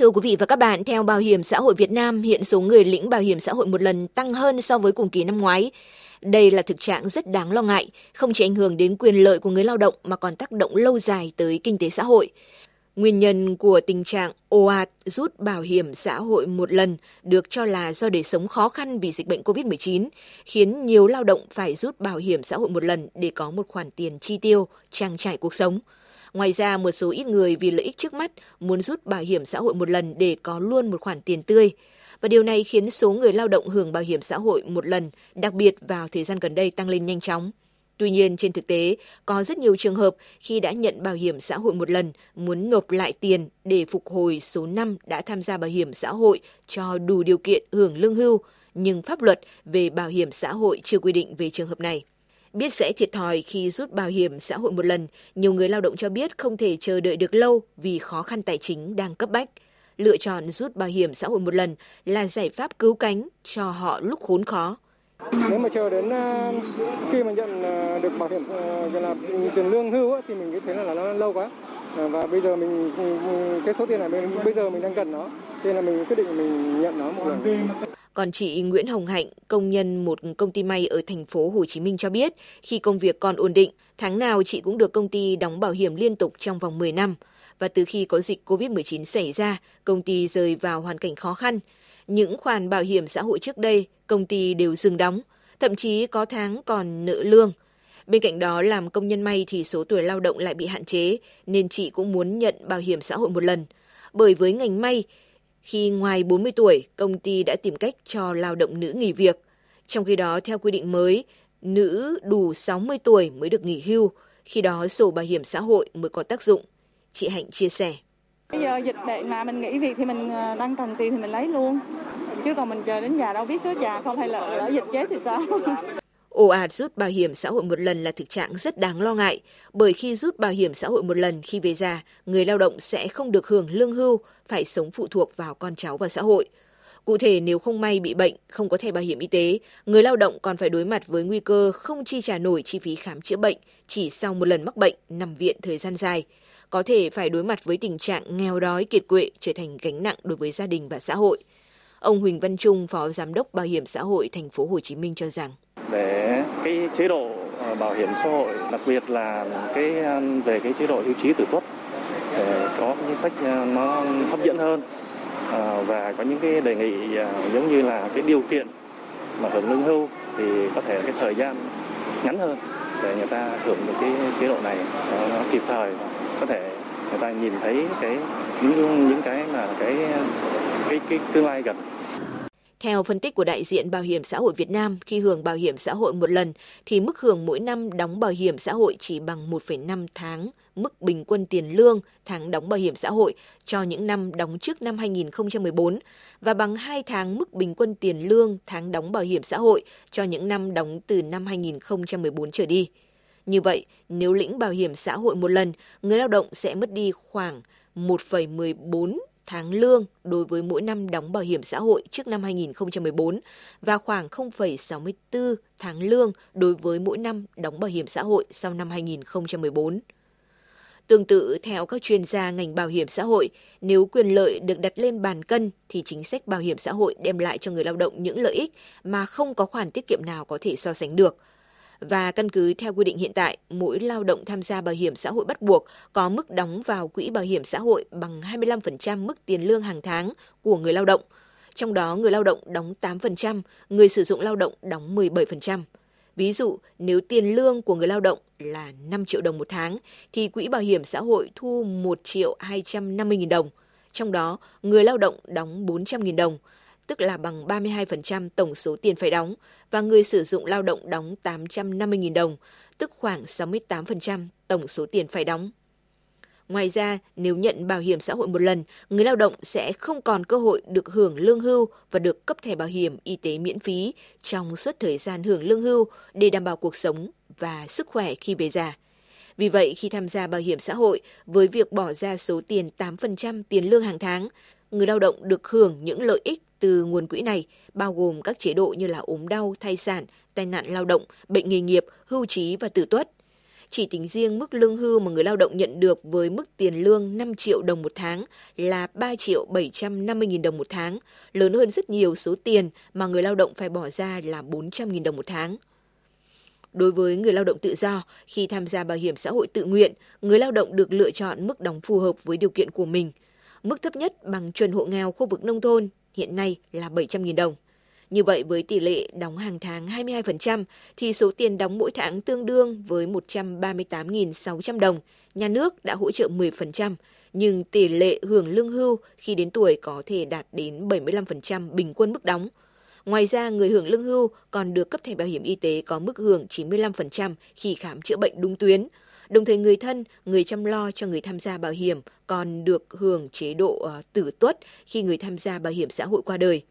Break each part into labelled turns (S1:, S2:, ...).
S1: Thưa quý vị và các bạn, theo Bảo hiểm xã hội Việt Nam, hiện số người lĩnh bảo hiểm xã hội một lần tăng hơn so với cùng kỳ năm ngoái. Đây là thực trạng rất đáng lo ngại, không chỉ ảnh hưởng đến quyền lợi của người lao động mà còn tác động lâu dài tới kinh tế xã hội. Nguyên nhân của tình trạng ồ ạt rút bảo hiểm xã hội một lần được cho là do đời sống khó khăn vì dịch bệnh COVID-19, khiến nhiều lao động phải rút bảo hiểm xã hội một lần để có một khoản tiền chi tiêu, trang trải cuộc sống. Ngoài ra, một số ít người vì lợi ích trước mắt muốn rút bảo hiểm xã hội một lần để có luôn một khoản tiền tươi. Và điều này khiến số người lao động hưởng bảo hiểm xã hội một lần, đặc biệt vào thời gian gần đây tăng lên nhanh chóng. Tuy nhiên, trên thực tế, có rất nhiều trường hợp khi đã nhận bảo hiểm xã hội một lần, muốn nộp lại tiền để phục hồi số năm đã tham gia bảo hiểm xã hội cho đủ điều kiện hưởng lương hưu, nhưng pháp luật về bảo hiểm xã hội chưa quy định về trường hợp này. Biết sẽ thiệt thòi khi rút bảo hiểm xã hội một lần, nhiều người lao động cho biết không thể chờ đợi được lâu vì khó khăn tài chính đang cấp bách. Lựa chọn rút bảo hiểm xã hội một lần là giải pháp cứu cánh cho họ lúc khốn khó.
S2: Nếu mà chờ đến ờ, khi mà nhận ờ, được bảo hiểm ờ, là tiền lương hưu thì mình thấy là nó lâu quá. Và bây giờ mình ừ, ừ, cái số tiền này bây giờ mình đang cần nó, nên là mình quyết định mình nhận nó một lần.
S1: Còn chị Nguyễn Hồng Hạnh, công nhân một công ty may ở thành phố Hồ Chí Minh cho biết, khi công việc còn ổn định, tháng nào chị cũng được công ty đóng bảo hiểm liên tục trong vòng 10 năm. Và từ khi có dịch COVID-19 xảy ra, công ty rơi vào hoàn cảnh khó khăn. Những khoản bảo hiểm xã hội trước đây, công ty đều dừng đóng, thậm chí có tháng còn nợ lương. Bên cạnh đó, làm công nhân may thì số tuổi lao động lại bị hạn chế, nên chị cũng muốn nhận bảo hiểm xã hội một lần. Bởi với ngành may, khi ngoài 40 tuổi, công ty đã tìm cách cho lao động nữ nghỉ việc. Trong khi đó, theo quy định mới, nữ đủ 60 tuổi mới được nghỉ hưu, khi đó sổ bảo hiểm xã hội mới có tác dụng. Chị Hạnh chia sẻ.
S3: Bây giờ dịch bệnh mà mình nghỉ việc thì mình à, đang cần tiền thì mình lấy luôn. Chứ còn mình chờ đến già đâu biết tới già không hay là lỡ dịch chết thì sao.
S1: Ồ ạt rút bảo hiểm xã hội một lần là thực trạng rất đáng lo ngại, bởi khi rút bảo hiểm xã hội một lần khi về già, người lao động sẽ không được hưởng lương hưu, phải sống phụ thuộc vào con cháu và xã hội. Cụ thể, nếu không may bị bệnh, không có thẻ bảo hiểm y tế, người lao động còn phải đối mặt với nguy cơ không chi trả nổi chi phí khám chữa bệnh chỉ sau một lần mắc bệnh, nằm viện thời gian dài. Có thể phải đối mặt với tình trạng nghèo đói kiệt quệ trở thành gánh nặng đối với gia đình và xã hội. Ông Huỳnh Văn Trung, Phó Giám đốc Bảo hiểm xã hội thành phố Hồ Chí Minh cho rằng
S4: để cái chế độ ờ, bảo hiểm xã hội, đặc biệt là cái ờ, về cái chế độ hưu trí tử tuất, để có chính sách ờ, nó hấp dẫn hơn. Và có những cái đề nghị giống như là cái điều kiện mà hưởng lương hưu thì có thể cái thời gian ngắn hơn để người ta hưởng được cái chế độ này nó kịp thời. Có thể người ta nhìn thấy cái, những những cái là cái cái cái tương lai gần
S1: theo phân tích của đại diện Bảo hiểm xã hội Việt Nam, khi hưởng bảo hiểm xã hội một lần thì mức hưởng mỗi năm đóng bảo hiểm xã hội chỉ bằng 1,5 tháng mức bình quân tiền lương tháng đóng bảo hiểm xã hội cho những năm đóng trước năm 2014 và bằng 2 tháng mức bình quân tiền lương tháng đóng bảo hiểm xã hội cho những năm đóng từ năm 2014 trở đi. Như vậy, nếu lĩnh bảo hiểm xã hội một lần, người lao động sẽ mất đi khoảng 1,14 tháng lương đối với mỗi năm đóng bảo hiểm xã hội trước năm 2014 và khoảng 0,64 tháng lương đối với mỗi năm đóng bảo hiểm xã hội sau năm 2014. Tương tự, theo các chuyên gia ngành bảo hiểm xã hội, nếu quyền lợi được đặt lên bàn cân thì chính sách bảo hiểm xã hội đem lại cho người lao động những lợi ích mà không có khoản tiết kiệm nào có thể so sánh được – và căn cứ theo quy định hiện tại, mỗi lao động tham gia bảo hiểm xã hội bắt buộc có mức đóng vào quỹ bảo hiểm xã hội bằng 25% mức tiền lương hàng tháng của người lao động. Trong đó người lao động đóng 8%, người sử dụng lao động đóng 17%. Ví dụ, nếu tiền lương của người lao động là 5 triệu đồng một tháng, thì quỹ bảo hiểm xã hội thu 1 triệu 250 nghìn đồng. Trong đó, người lao động đóng 400 nghìn đồng, tức là bằng 32% tổng số tiền phải đóng, và người sử dụng lao động đóng 850.000 đồng, tức khoảng 68% tổng số tiền phải đóng. Ngoài ra, nếu nhận bảo hiểm xã hội một lần, người lao động sẽ không còn cơ hội được hưởng lương hưu và được cấp thẻ bảo hiểm y tế miễn phí trong suốt thời gian hưởng lương hưu để đảm bảo cuộc sống và sức khỏe khi về già. Vì vậy, khi tham gia bảo hiểm xã hội, với việc bỏ ra số tiền 8% tiền lương hàng tháng, người lao động được hưởng những lợi ích từ nguồn quỹ này, bao gồm các chế độ như là ốm đau, thai sản, tai nạn lao động, bệnh nghề nghiệp, hưu trí và tử tuất. Chỉ tính riêng mức lương hưu mà người lao động nhận được với mức tiền lương 5 triệu đồng một tháng là 3 triệu 750 nghìn đồng một tháng, lớn hơn rất nhiều số tiền mà người lao động phải bỏ ra là 400 nghìn đồng một tháng. Đối với người lao động tự do, khi tham gia bảo hiểm xã hội tự nguyện, người lao động được lựa chọn mức đóng phù hợp với điều kiện của mình. Mức thấp nhất bằng chuẩn hộ nghèo khu vực nông thôn hiện nay là 700.000 đồng. Như vậy với tỷ lệ đóng hàng tháng 22% thì số tiền đóng mỗi tháng tương đương với 138.600 đồng. Nhà nước đã hỗ trợ 10%, nhưng tỷ lệ hưởng lương hưu khi đến tuổi có thể đạt đến 75% bình quân mức đóng. Ngoài ra, người hưởng lương hưu còn được cấp thẻ bảo hiểm y tế có mức hưởng 95% khi khám chữa bệnh đúng tuyến. Đồng thời người thân, người chăm lo cho người tham gia bảo hiểm còn được hưởng chế độ ờ, tử tuất khi người tham gia bảo hiểm xã hội qua đời.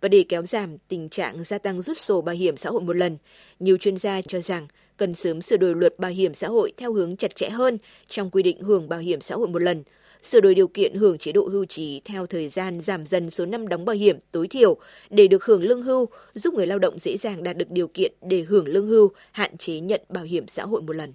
S1: Và để kéo giảm tình trạng gia tăng rút sổ bảo hiểm xã hội một lần, nhiều chuyên gia cho rằng cần sớm sửa đổi luật bảo hiểm xã hội theo hướng chặt chẽ hơn trong quy định hưởng bảo hiểm xã hội một lần, sửa đổi điều kiện hưởng chế độ hưu trí theo thời gian giảm dần số năm đóng bảo hiểm tối thiểu để được hưởng lương hưu, giúp người lao động dễ dàng đạt được điều kiện để hưởng lương hưu, hạn chế nhận bảo hiểm xã hội một lần.